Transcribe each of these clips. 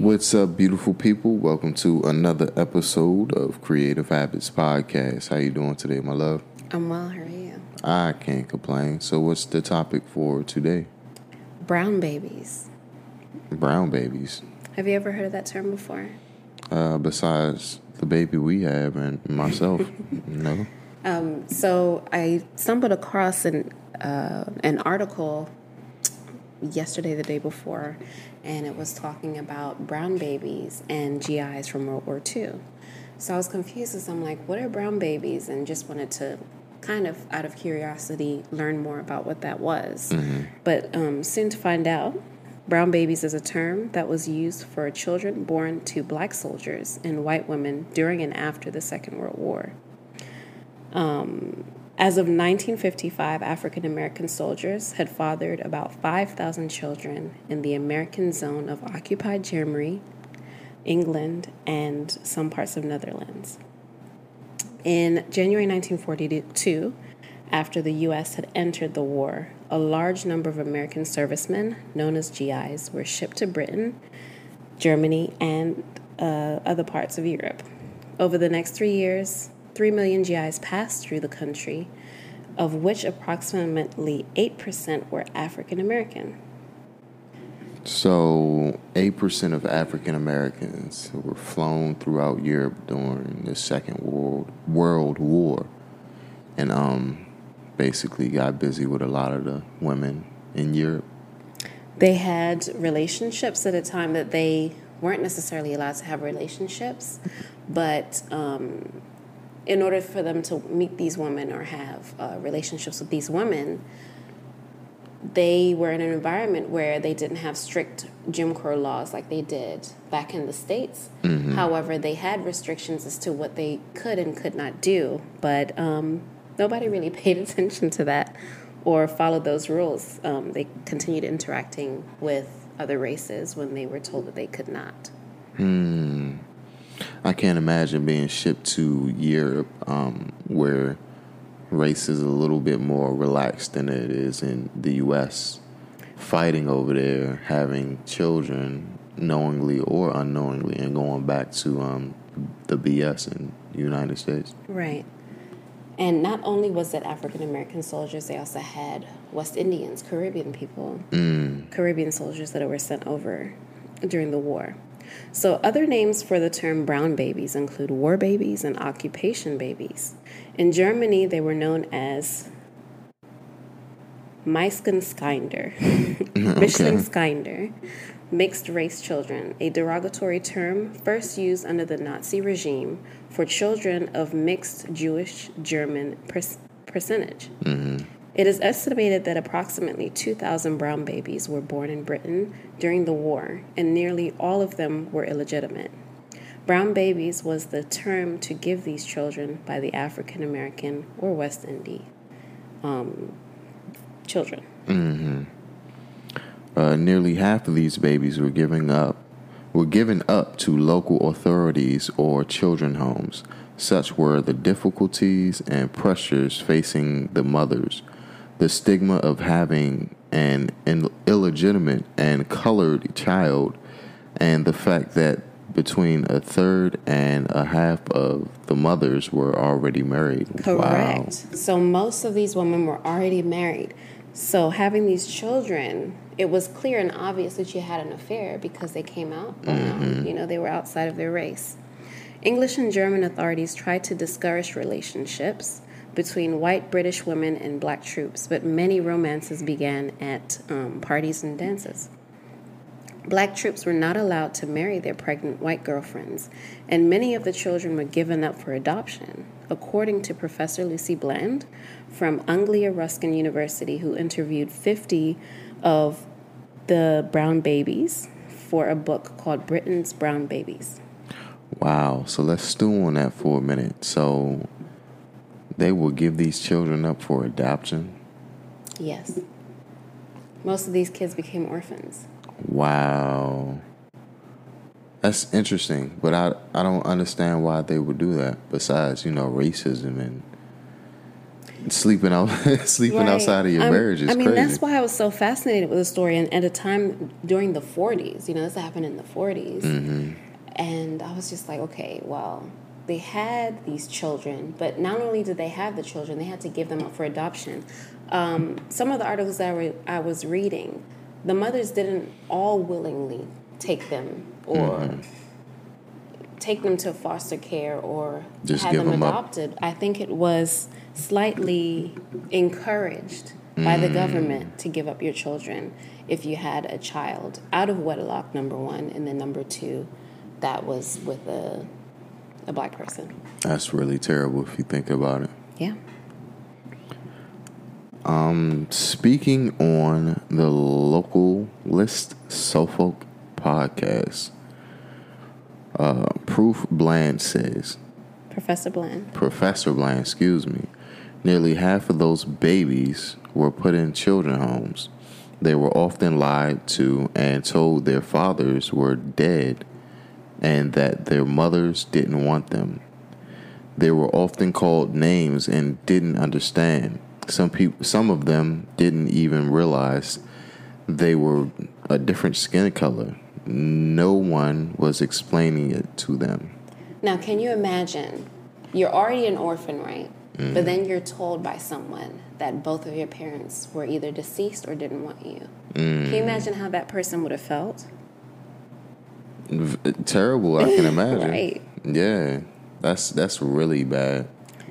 What's up, beautiful people? Welcome to another episode of Creative Habits Podcast. How you doing today, my love? I'm well. How are you? I can't complain. So, what's the topic for today? Brown babies. Brown babies. Have you ever heard of that term before? Uh, besides the baby we have and myself, no. Um, so I stumbled across an uh, an article yesterday, the day before, and it was talking about brown babies and GIs from World War II. So I was confused because I'm like, what are brown babies? And just wanted to kind of, out of curiosity, learn more about what that was. Mm-hmm. But um, soon to find out, brown babies is a term that was used for children born to black soldiers and white women during and after the Second World War. Um, as of 1955, African American soldiers had fathered about 5,000 children in the American zone of occupied Germany, England, and some parts of Netherlands. In January 1942, after the U.S. had entered the war, a large number of American servicemen, known as GIs, were shipped to Britain, Germany, and uh, other parts of Europe. Over the next three years, 3 million GIs passed through the country, of which approximately 8% were African American. So, 8% of African Americans were flown throughout Europe during the Second World, World War and um, basically got busy with a lot of the women in Europe. They had relationships at a time that they weren't necessarily allowed to have relationships, but um, in order for them to meet these women or have uh, relationships with these women, they were in an environment where they didn't have strict Jim Crow laws like they did back in the States. Mm-hmm. However, they had restrictions as to what they could and could not do, but um, nobody really paid attention to that or followed those rules. Um, they continued interacting with other races when they were told that they could not. Hmm. I can't imagine being shipped to Europe um, where race is a little bit more relaxed than it is in the U.S. Fighting over there, having children knowingly or unknowingly, and going back to um, the BS in the United States. Right. And not only was it African American soldiers, they also had West Indians, Caribbean people, mm. Caribbean soldiers that were sent over during the war. So, other names for the term brown babies include war babies and occupation babies. In Germany, they were known as Meiskenskinder, Mischlingskinder, mixed race children, a derogatory term first used under the Nazi regime for children of mixed Jewish German percentage. Mm-hmm. It is estimated that approximately 2,000 brown babies were born in Britain during the war, and nearly all of them were illegitimate. Brown babies was the term to give these children by the African American or West Indian um, children. Mm-hmm. Uh, nearly half of these babies were giving up were given up to local authorities or children homes. Such were the difficulties and pressures facing the mothers the stigma of having an an illegitimate and colored child, and the fact that between a third and a half of the mothers were already married. Correct. Wow. So most of these women were already married. So having these children, it was clear and obvious that you had an affair because they came out. Mm-hmm. You know, they were outside of their race. English and German authorities tried to discourage relationships between white British women and black troops, but many romances began at um, parties and dances. Black troops were not allowed to marry their pregnant white girlfriends, and many of the children were given up for adoption, according to Professor Lucy Bland from Anglia Ruskin University, who interviewed 50 of the brown babies for a book called Britain's Brown Babies. Wow. So let's stew on that for a minute. So they will give these children up for adoption? Yes. Most of these kids became orphans. Wow. That's interesting, but I I don't understand why they would do that. Besides, you know, racism and sleeping out sleeping Right. outside of your I'm- marriage is I mean, crazy. that's why I was so fascinated with the story. And at a time during the 40s, you know, this happened in the 40s. Mm-hmm. And I was just like, okay, well, they had these children, but not only did they have the children, they had to give them up for adoption. Um, some of the articles that I, re- I was reading, the mothers didn't all willingly take them or Mm-hmm. take them to foster care or Just have give them them up. adopted. I think it was slightly encouraged by Mm. the government to give up your children if you had a child out of wedlock, number one, and then number two, that was with a, a black person. That's really terrible if you think about it. Yeah. Um, speaking on the local list Suffolk podcast, uh, Proof Bland says, Professor Bland. Professor Bland, excuse me, nearly half of those babies were put in children homes. They were often lied to and told their fathers were dead and that their mothers didn't want them. They were often called names and didn't understand. Some people some of them didn't even realize they were a different skin color. No one was explaining it to them. Now, can you imagine? You're already an orphan, right? Mm. But then you're told by someone that both of your parents were either deceased or didn't want you. Can Mm. you imagine how that person would have felt? V- terrible, I can imagine. Right. Yeah. That's that's really bad.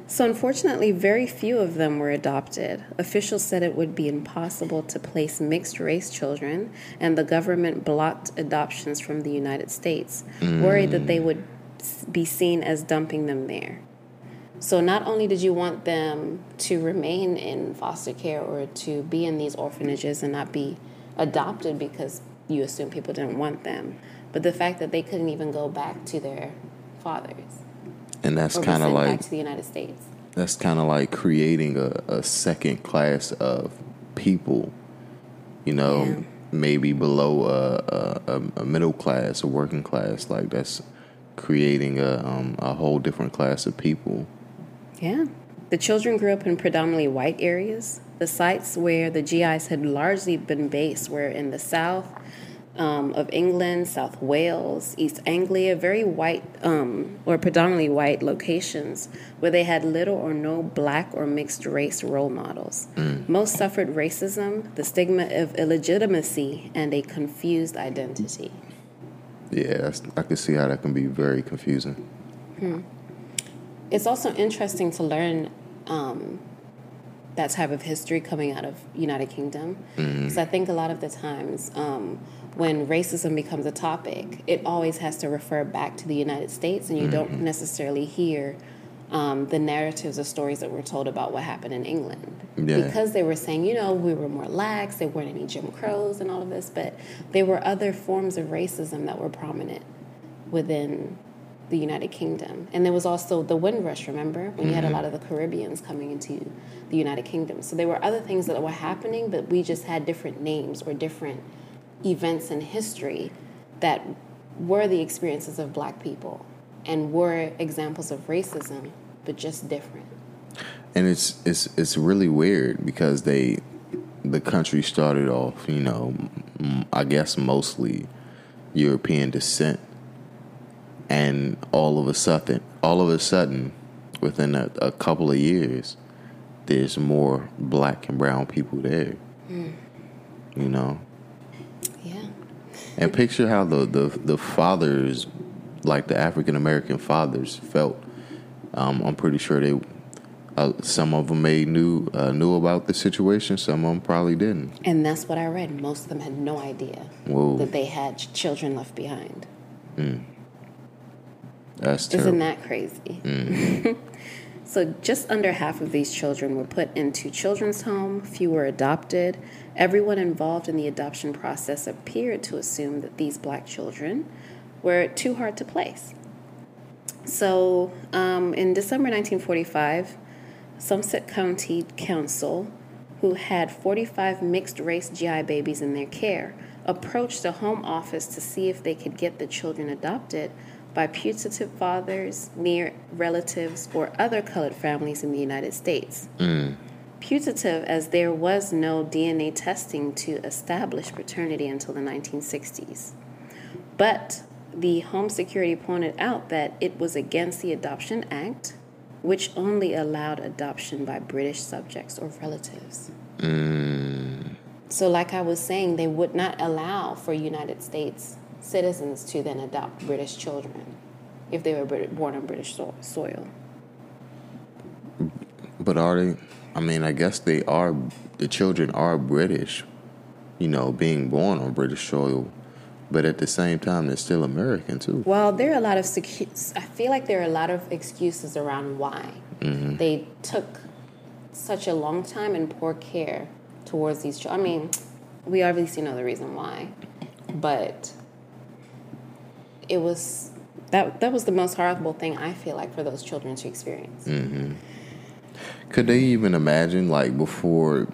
So, unfortunately, very few of them were adopted. Officials said it would be impossible to place mixed race children, and the government blocked adoptions from the United States, worried that they would be seen as dumping them there. So, not only did you want them to remain in foster care or to be in these orphanages and not be adopted because you assume people didn't want them, but the fact that they couldn't even go back to their fathers And that's kind of like back to the United States. that's kind of like creating a, a second class of people. You know, Yeah. maybe below a, a, a middle class, a working class. Like that's creating a um, a whole different class of people. Yeah. The children grew up in predominantly white areas. The sites where the GIs had largely been based were in the south um, of England, South Wales, East Anglia, very white um, or predominantly white locations where they had little or no black or mixed race role models. Most suffered racism, the stigma of illegitimacy, and a confused identity. Yeah, I can see how that can be very confusing. it's also interesting to learn um, that type of history coming out of United Kingdom. Because I think a lot of the times um, when racism becomes a topic, it always has to refer back to the United States, and you don't necessarily hear um, the narratives or stories that were told about what happened in England. Yeah. Because they were saying, you know, we were more lax, there weren't any Jim Crows and all of this, but there were other forms of racism that were prominent within the United Kingdom. And there was also the Windrush, remember? When you had a mm-hmm. lot of the Caribbeans coming into the United Kingdom. So there were other things that were happening, but we just had different names or different events in history that were the experiences of black people and were examples of racism, but just different. and it's it's it's really weird because they the country started off you know I guess mostly european descent and all of a sudden all of a sudden within a, a couple of years there's more black and brown people there you know Yeah. and picture how the, the, the fathers, like the African American fathers, felt. Um, I'm pretty sure they, uh, some of them may knew uh, knew about the situation. Some of them probably didn't. And that's what I read. Most of them had no idea Whoa. that they had children left behind. That's terrible. Isn't that crazy? So, just under half of these children were put into children's home, few were adopted. Everyone involved in the adoption process appeared to assume that these black children were too hard to place. So, um, in December 1945, Somerset County Council, who had 45 mixed race GI babies in their care, approached the Home Office to see if they could get the children adopted by putative fathers, near relatives, or other colored families in the United States. Mm. Putative, as there was no DNA testing to establish paternity until the 1960s. But the Home Secretary pointed out that it was against the Adoption Act, which only allowed adoption by British subjects or relatives. Mm. So, like I was saying, they would not allow for United States citizens to then adopt British children if they were born on British soil. But are they? I mean, I guess they are. The children are British, you know, being born on British soil, but at the same time, they're still American too. Well, there are a lot of secu- I feel like there are a lot of excuses around why mm-hmm. they took such a long time and poor care towards these children. I mean, we obviously know the reason why, but it was that that was the most horrible thing I feel like for those children to experience. Could they even imagine, like, before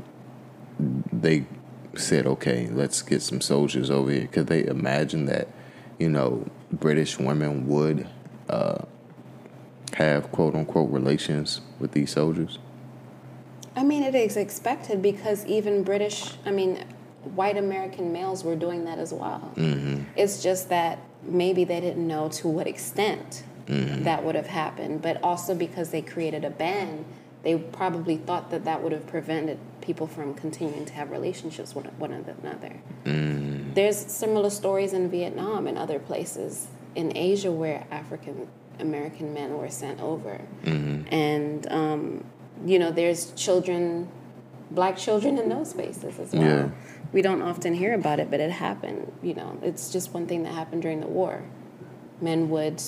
they said, okay, let's get some soldiers over here? Could they imagine that, you know, British women would uh, have quote unquote relations with these soldiers? I mean, it is expected because even British, I mean, white American males were doing that as well. It's just that maybe they didn't know to what extent mm-hmm. that would have happened, but also because they created a ban, they probably thought that that would have prevented people from continuing to have relationships with one another. Mm. There's similar stories in Vietnam and other places in Asia where African American men were sent over. Mm-hmm. And, um, you know, there's children, black children in those spaces as well. Yeah. We don't often hear about it, but it happened. You know, it's just one thing that happened during the war. Men would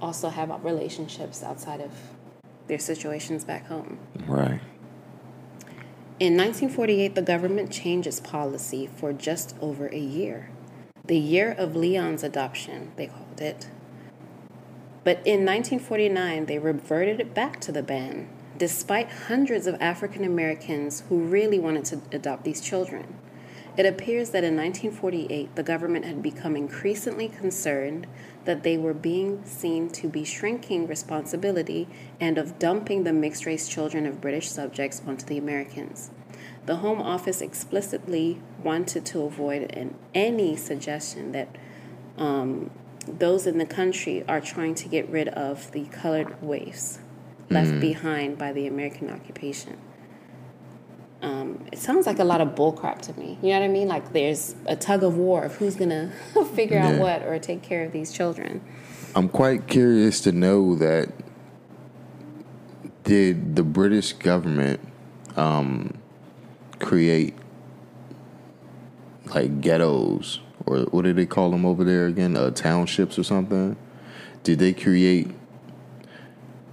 also have relationships outside of their situations back home. Right. In 1948, the government changed its policy for just over a year. The year of Leon's adoption, they called it. But in 1949, they reverted it back to the ban, despite hundreds of African Americans who really wanted to adopt these children. It appears that in 1948, the government had become increasingly concerned that they were being seen to be shrinking responsibility and of dumping the mixed race children of British subjects onto the Americans. The Home Office explicitly wanted to avoid an, any suggestion that um, those in the country are trying to get rid of the colored waifs left behind by the American occupation. Um, it sounds like a lot of bullcrap to me. You know what I mean? Like there's a tug of war of who's gonna figure out what or take care of these children. I'm quite curious to know that did the British government um, create like ghettos or what do they call them over there again? Uh, townships or something? Did they create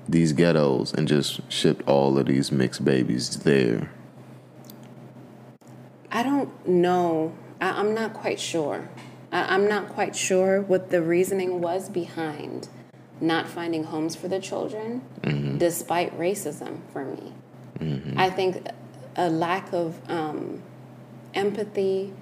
these ghettos and just shipped all of these mixed babies there? I don't know. I, I'm not quite sure. I, I'm not quite sure what the reasoning was behind not finding homes for the children, despite racism for me. I think a lack of um, empathy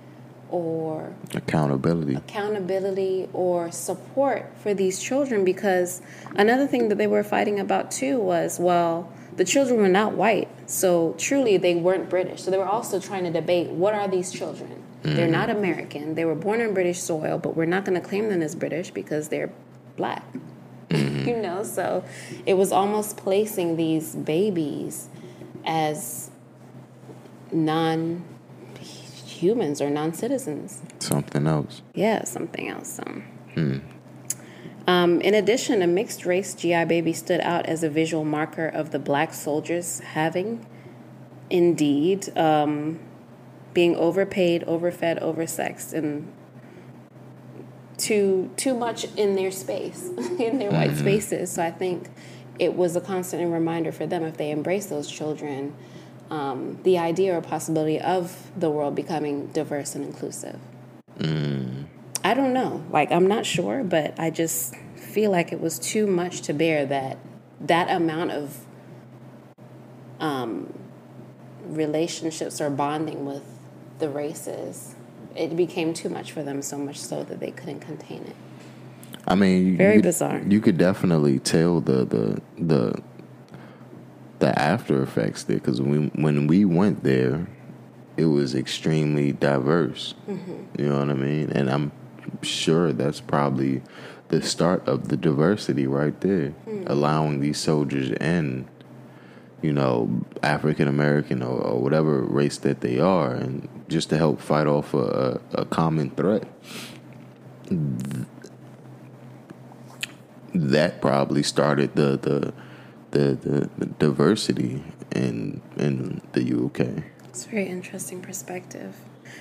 or Accountability. accountability or support for these children because another thing that they were fighting about too was well the children were not white. So truly they weren't british. So they were also trying to debate what are these children? They're not american. They were born on british soil but we're not going to claim them as british because they're black. You know so it was almost placing these babies as non humans or non citizens Something else. yeah, something else. Um, um, in addition, a mixed race GI baby stood out as a visual marker of the black soldiers having, indeed, um, being overpaid, overfed, oversexed, and too too much in their space, in their white spaces. So I think it was a constant reminder for them if they embrace those children, um, the idea or possibility of the world becoming diverse and inclusive. I don't know. Like, I'm not sure, but I just feel like it was too much to bear that that amount of um, relationships or bonding with the races. It became too much for them, so much so that they couldn't contain it. I mean, Very could- bizarre. You could definitely tell the the the the after effects there because when when we went there, it was extremely diverse. Mm-hmm. You know what I mean? And I'm sure that's probably the start of the diversity right there, Hmm. allowing these soldiers in. You know, African American or, or whatever race that they are, and just to help fight off a, a, a common threat. that probably started the the the, the, the diversity in in the UK. It's a very interesting perspective.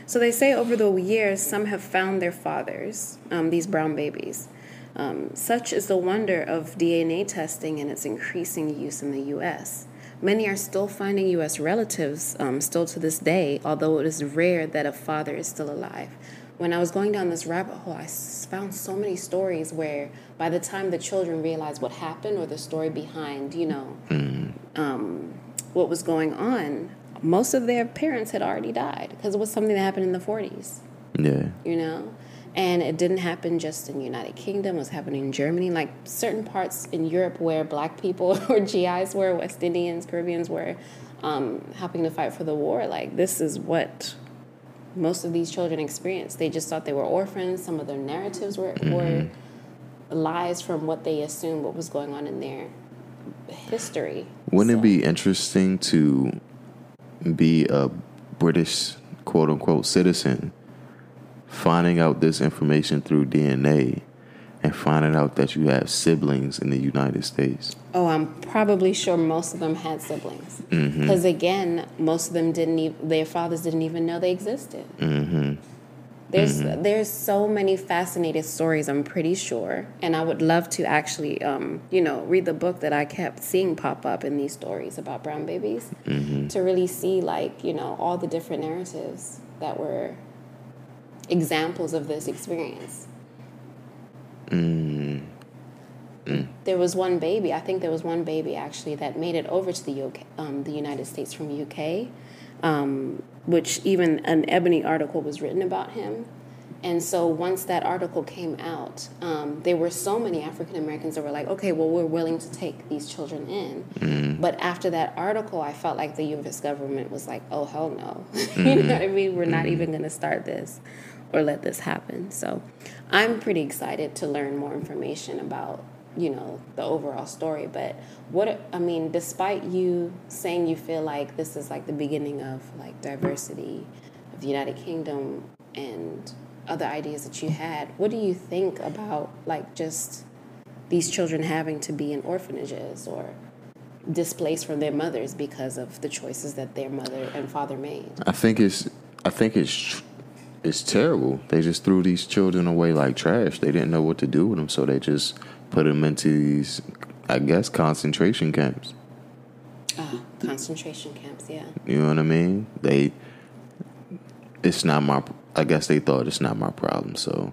So they say over the years, some have found their fathers, um, these brown babies. Um, such is the wonder of DNA testing and its increasing use in the U.S. Many are still finding U.S. relatives um, still to this day, although it is rare that a father is still alive. When I was going down this rabbit hole, I found so many stories where by the time the children realized what happened or the story behind, you know, um, what was going on, most of their parents had already died because it was something that happened in the 40s, Yeah, you know? And it didn't happen just in the United Kingdom, it was happening in Germany, like certain parts in Europe where black people or GIs were, West Indians, Caribbeans were um, helping to fight for the war. Like, this is what most of these children experienced. They just thought they were orphans. Some of their narratives were, were lies from what they assumed what was going on in their history. wouldn't So- it be interesting to be a British quote unquote citizen, finding out this information through DNA, and finding out that you have siblings in the United States? Oh, I'm probably sure most of them had siblings. Mm-hmm. Because again, most of them didn't even, their fathers didn't even know they existed. Mm-hmm. There's there's so many fascinating stories. I'm pretty sure, and I would love to actually, um, you know, read the book that I kept seeing pop up in these stories about brown babies, to really see like you know all the different narratives that were examples of this experience. There was one baby. I think there was one baby actually that made it over to the UK, um, the United States from UK, um, which even an Ebony article was written about him. And so once that article came out, um, there were so many African Americans that were like, okay, well, we're willing to take these children in. But after that article, I felt like the U.S. government was like, oh, hell no. you know what I mean? We're not even going to start this or let this happen. So I'm pretty excited to learn more information about, you know, the overall story. But what, I mean, despite you saying you feel like this is like the beginning of like diversity of the United Kingdom and other ideas that you had, what do you think about like just these children having to be in orphanages or displaced from their mothers because of the choices that their mother and father made? I think it's I think it's it's terrible. They just threw these children away like trash. They didn't know what to do with them, so they just put them into these, I guess, concentration camps. Ah, concentration camps, yeah. You know what I mean? They, it's not my. I guess they thought it's not my problem, so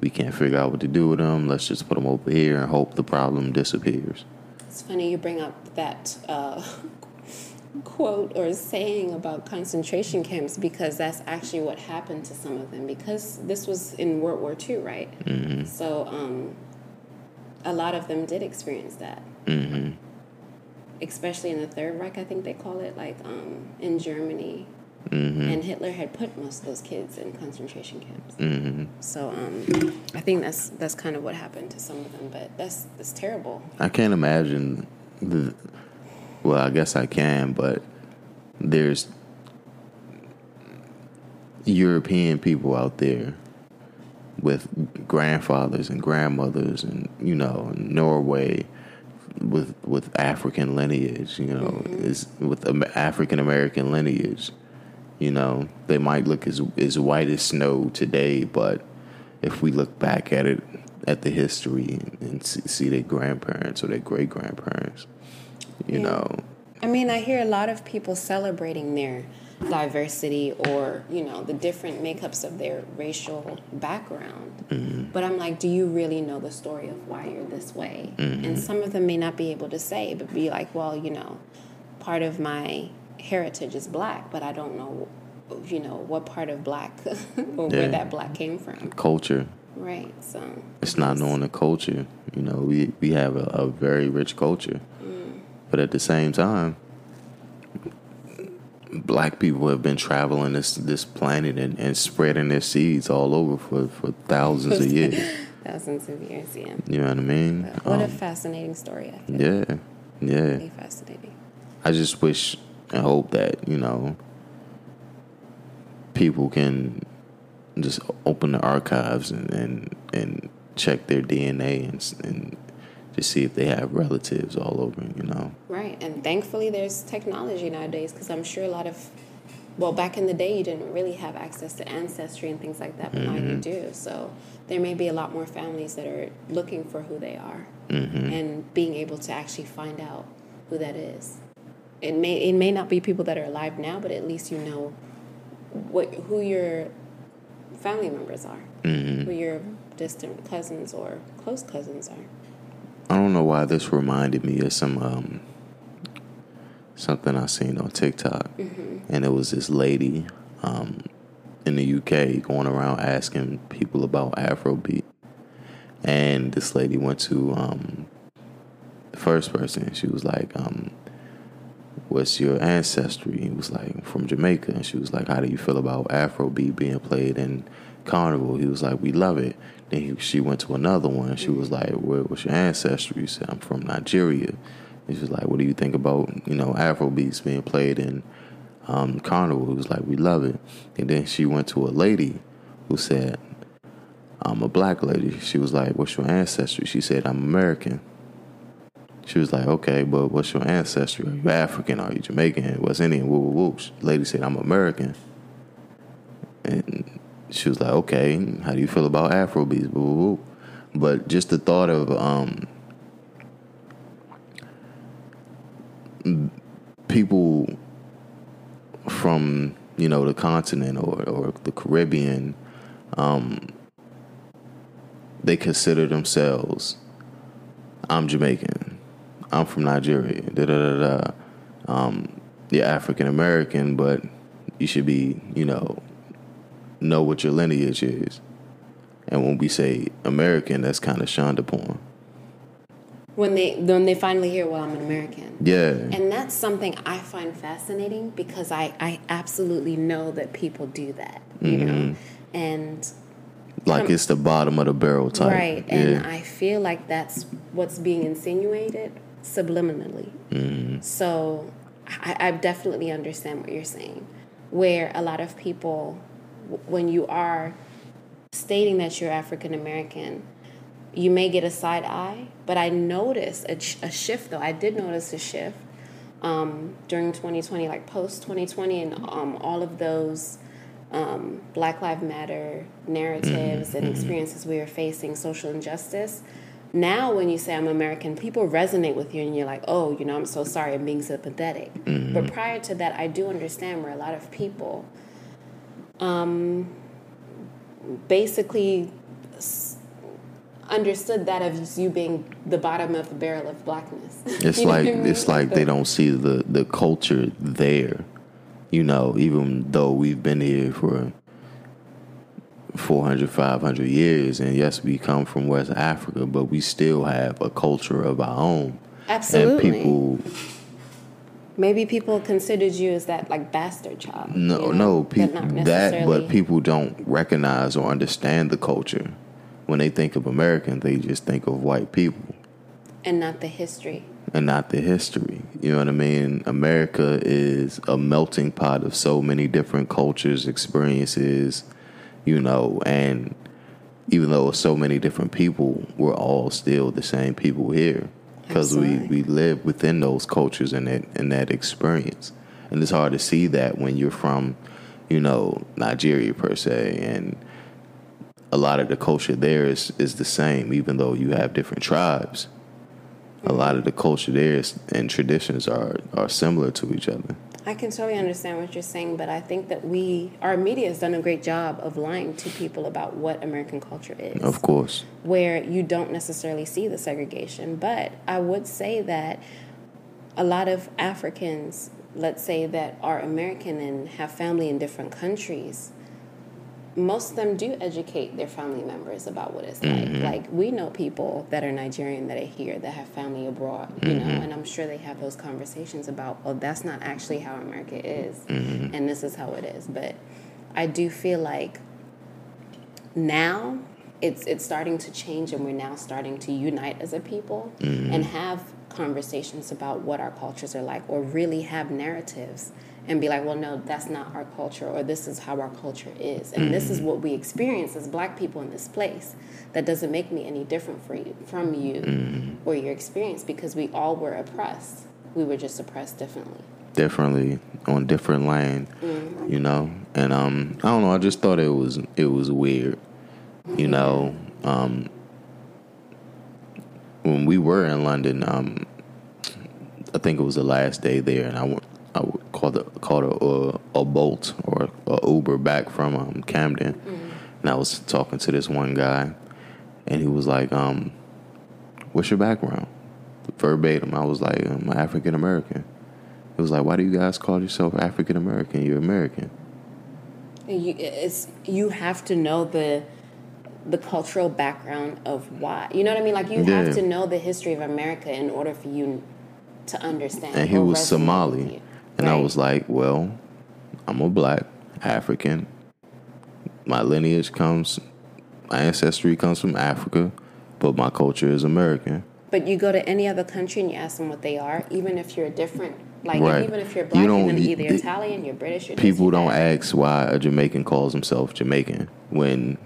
we can't figure out what to do with them. Let's just put them over here and hope the problem disappears. It's funny you bring up that uh, quote or saying about concentration camps because that's actually what happened to some of them because this was in World War II, right? So um, a lot of them did experience that. hmm Especially in the Third Reich, I think they call it, like um, in Germany. hmm And Hitler had put most of those kids in concentration camps. hmm So um, I think that's that's kind of what happened to some of them, but that's that's terrible. I can't imagine the. Well, I guess I can, but there's European people out there with grandfathers and grandmothers, and you know, Norway with with African lineage. You know, mm-hmm. is with African American lineage. You know, they might look as as white as snow today, but if we look back at it at the history and, and see, see their grandparents or their great grandparents. You Yeah. know, I mean, I hear a lot of people celebrating their diversity or, you know, the different makeups of their racial background. Mm-hmm. But I'm like, do you really know the story of why you're this way? Mm-hmm. And some of them may not be able to say, but be like, well, you know, part of my heritage is black, but I don't know, you know, what part of black or Yeah. where that black came from. culture. Right. So It's not knowing the culture. You know, we we have a, a very rich culture, mm. but at the same time, black people have been traveling this this planet and, and spreading their seeds all over for, for thousands of years. thousands of years, yeah. You know what I mean? What a Um, fascinating story. I think. yeah, yeah. Really fascinating. I just wish and hope that you know people can just open the archives and and, and check their DNA and and just see if they have relatives all over. You know, Right, and thankfully there's technology nowadays because I'm sure a lot of, well, back in the day you didn't really have access to ancestry and things like that, but now you mm-hmm. do. So there may be a lot more families that are looking for who they are mm-hmm. and being able to actually find out who that is. It may it may not be people that are alive now, but at least you know what who your family members are, mm-hmm. who your distant cousins or close cousins are. I don't know why this reminded me of some um, something I seen on TikTok, and it was this lady um, in the UK going around asking people about Afrobeat, and this lady went to um, the first person. She was like, um, "What's your ancestry?" He was like, "From Jamaica," and she was like, "How do you feel about Afrobeat being played in Carnival?" He was like, "We love it." Then he, she went to another one. She was like, "What, "What's your ancestry?" He said, "I'm from Nigeria." And she was like, "What do you think about you know Afrobeats being played in um, Carnival?" He was like, "We love it." And then she went to a lady who said, "I'm a black lady." She was like, "What's your ancestry?" She said, "I'm American." She was like, "Okay, but what's your ancestry? Are you African? Are you Jamaican? What's Indian?" Woo woo woo. Lady said, "I'm American." And she was like, "Okay, how do you feel about Afrobeats?" But just the thought of um, people from you know the continent or, or the Caribbean, um, they consider themselves, I'm Jamaican, I'm from Nigeria, da da da da. Um, you're African American, but you should be, you know, know what your lineage is. And when we say American, that's kind of shunned upon. When they when they finally hear, well, I'm an American. Yeah, And that's something I find fascinating because I, I absolutely know that people do that, you know? Mm-hmm. And like it's the bottom of the barrel type. right, and. I feel like that's what's being insinuated subliminally. Mm-hmm. So I, I definitely understand what you're saying. Where a lot of people, when you are stating that you're African American, you may get a side eye, but I noticed a, a shift though. I did notice a shift um, during 2020, like post 2020, and um, all of those um, Black Lives Matter narratives and experiences we are facing, social injustice. Now, when you say I'm American, people resonate with you, and you're like, "Oh, you know, I'm so sorry, I'm being so pathetic." But prior to that, I do understand where a lot of people, um, basically understood that as you being the bottom of the barrel of blackness. It's You know like I mean? it's like they don't see the the culture there. You know, even though we've been here for 400, 500 years, and yes, we come from West Africa, but we still have a culture of our own. Absolutely. And people, Maybe people considered you as that like bastard child. no, you know, no, people that, but people don't recognize or understand the culture. When they think of American, they just think of white people. and not the history. and not the history. You know what I mean? America is a melting pot of so many different cultures, experiences, you know, and even though so many different people, we're all still the same people here because we, we live within those cultures and that and that experience. And it's hard to see that when you're from, you know, Nigeria per se and a lot of the culture there is is the same, even though you have different tribes. A lot of the culture there is, and traditions are are similar to each other. I can totally understand what you're saying, but I think that we, our media has done a great job of lying to people about what American culture is. Of course, where you don't necessarily see the segregation. But I would say that a lot of Africans, let's say that are American and have family in different countries, most of them do educate their family members about what it's like. Mm-hmm. Like we know people that are Nigerian that are here that have family abroad, you know, mm-hmm. and I'm sure they have those conversations about, well, that's not actually how America is, mm-hmm. and this is how it is. But I do feel like now it's it's starting to change and we're now starting to unite as a people and have conversations about what our cultures are like or really have narratives and be like well no that's not our culture or this is how our culture is and this is what we experience as black people in this place that doesn't make me any different for you, from you or your experience because we all were oppressed we were just oppressed differently differently on different land, you know. And um, I don't know. I just thought it was it was weird, you know. Um, when we were in London, um, I think it was the last day there, and I went. I w- called a called a, a, a bolt or a Uber back from um, Camden, and I was talking to this one guy, and he was like, um, "What's your background?" Verbatim, I was like, "I'm African American." It was like, "Why do you guys call yourself African American? You're American." you, it's you have to know the the cultural background of why you know what I mean like you Yeah. have to know the history of America in order for you to understand and he was Somali. You, And I was like, well, I'm a black African. My lineage comes, my ancestry comes from Africa, but my culture is American. but you go to any other country and you ask them what they are even if you're a different like Right. even if you're You black don't- you're you- either the- Italian you're British you're People don't ask why a Jamaican calls himself Jamaican when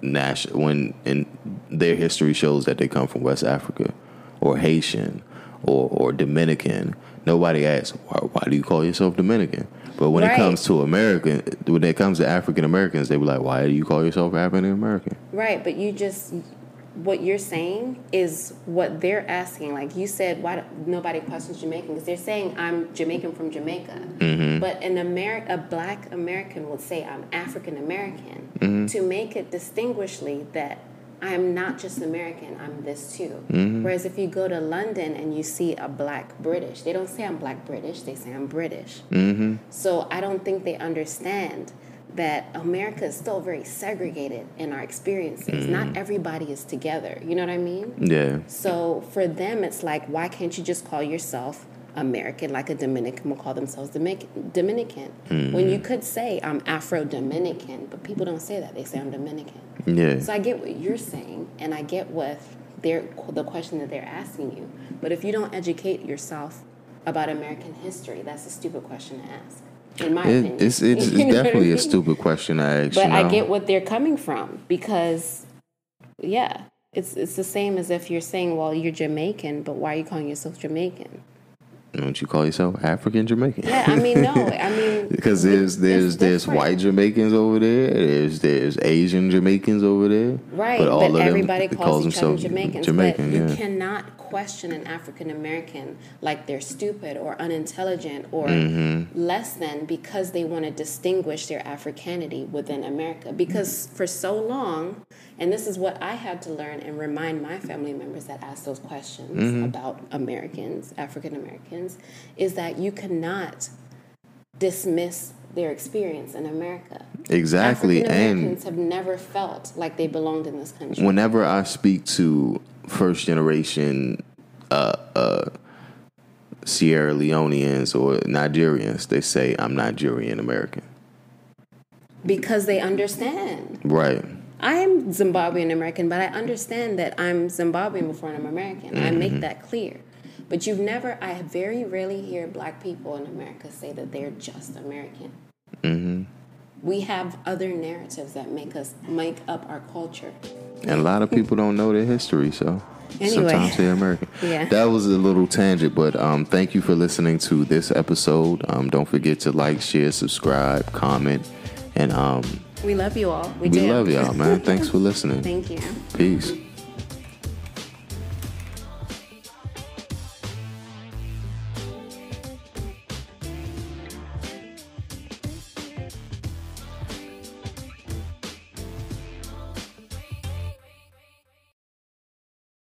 Nash when in their history shows that they come from West Africa or Haitian or, or Dominican. Nobody asks why, why do you call yourself Dominican? But when it comes to American, when it comes to African Americans, they be like, "Why do you call yourself African American?" Right, but you just what you're saying is what they're asking. Like you said, why don't- nobody questions Jamaican? Because they're saying I'm Jamaican from Jamaica. Mm-hmm. But an Ameri- a black American would say I'm African American mm-hmm. to make it distinguishly that I'm not just American, I'm this too. Mm-hmm. Whereas if you go to London and you see a black British, they don't say I'm black British, they say I'm British. Mm-hmm. So I don't think they understand that America is still very segregated in our experiences. Mm-hmm. Not everybody is together. You know what I mean? Yeah, So for them, it's like, why can't you just call yourself American, like a Dominican will call themselves Dominic- Dominican? Mm-hmm. When you could say I'm Afro Dominican, but people don't say that. They say I'm Dominican. yeah, So I get what you're saying, and I get what they're, the question that they're asking you. But if you don't educate yourself about American history, that's a stupid question to ask. In my It, opinion, it's it's, it's know what I definitely a stupid question to ask. But you I get what they're coming from because, yeah, it's it's the same as if you're saying, well, you're Jamaican, but why are you calling yourself Jamaican? Don't you call yourself African Jamaican? Yeah, I mean, no, I mean, Because there's there's there's white Jamaicans over there. There's there's Asian Jamaicans over there. Right, But but, all of them everybody calls, each other themselves Jamaicans. Jamaican, but you cannot question an African American like they're stupid or unintelligent or Mm-hmm. less than because they want to distinguish their Africanity within America. Because for so long, and this is what I had to learn and remind my family members that ask those questions Mm-hmm. about Americans, African Americans, is that you cannot dismiss their experience in America. Exactly, and Americans have never felt like they belonged in this country. whenever I speak to first generation uh, uh, Sierra Leoneans or Nigerians, they say I'm Nigerian American. because they understand. Right. I am Zimbabwean American, but I understand that I'm Zimbabwean before I'm American. I make that clear. But you've never, I very rarely hear black people in America say that they're just American. We have other narratives that make us make up our culture. And a lot of people don't know their history, so Anyway. sometimes they're American. Yeah. That was a little tangent, but um, thank you for listening to this episode. Um, don't forget to like, share, subscribe, comment, and um, We love you all. We, We do. love y'all, man. Thanks for listening. Thank you. Peace.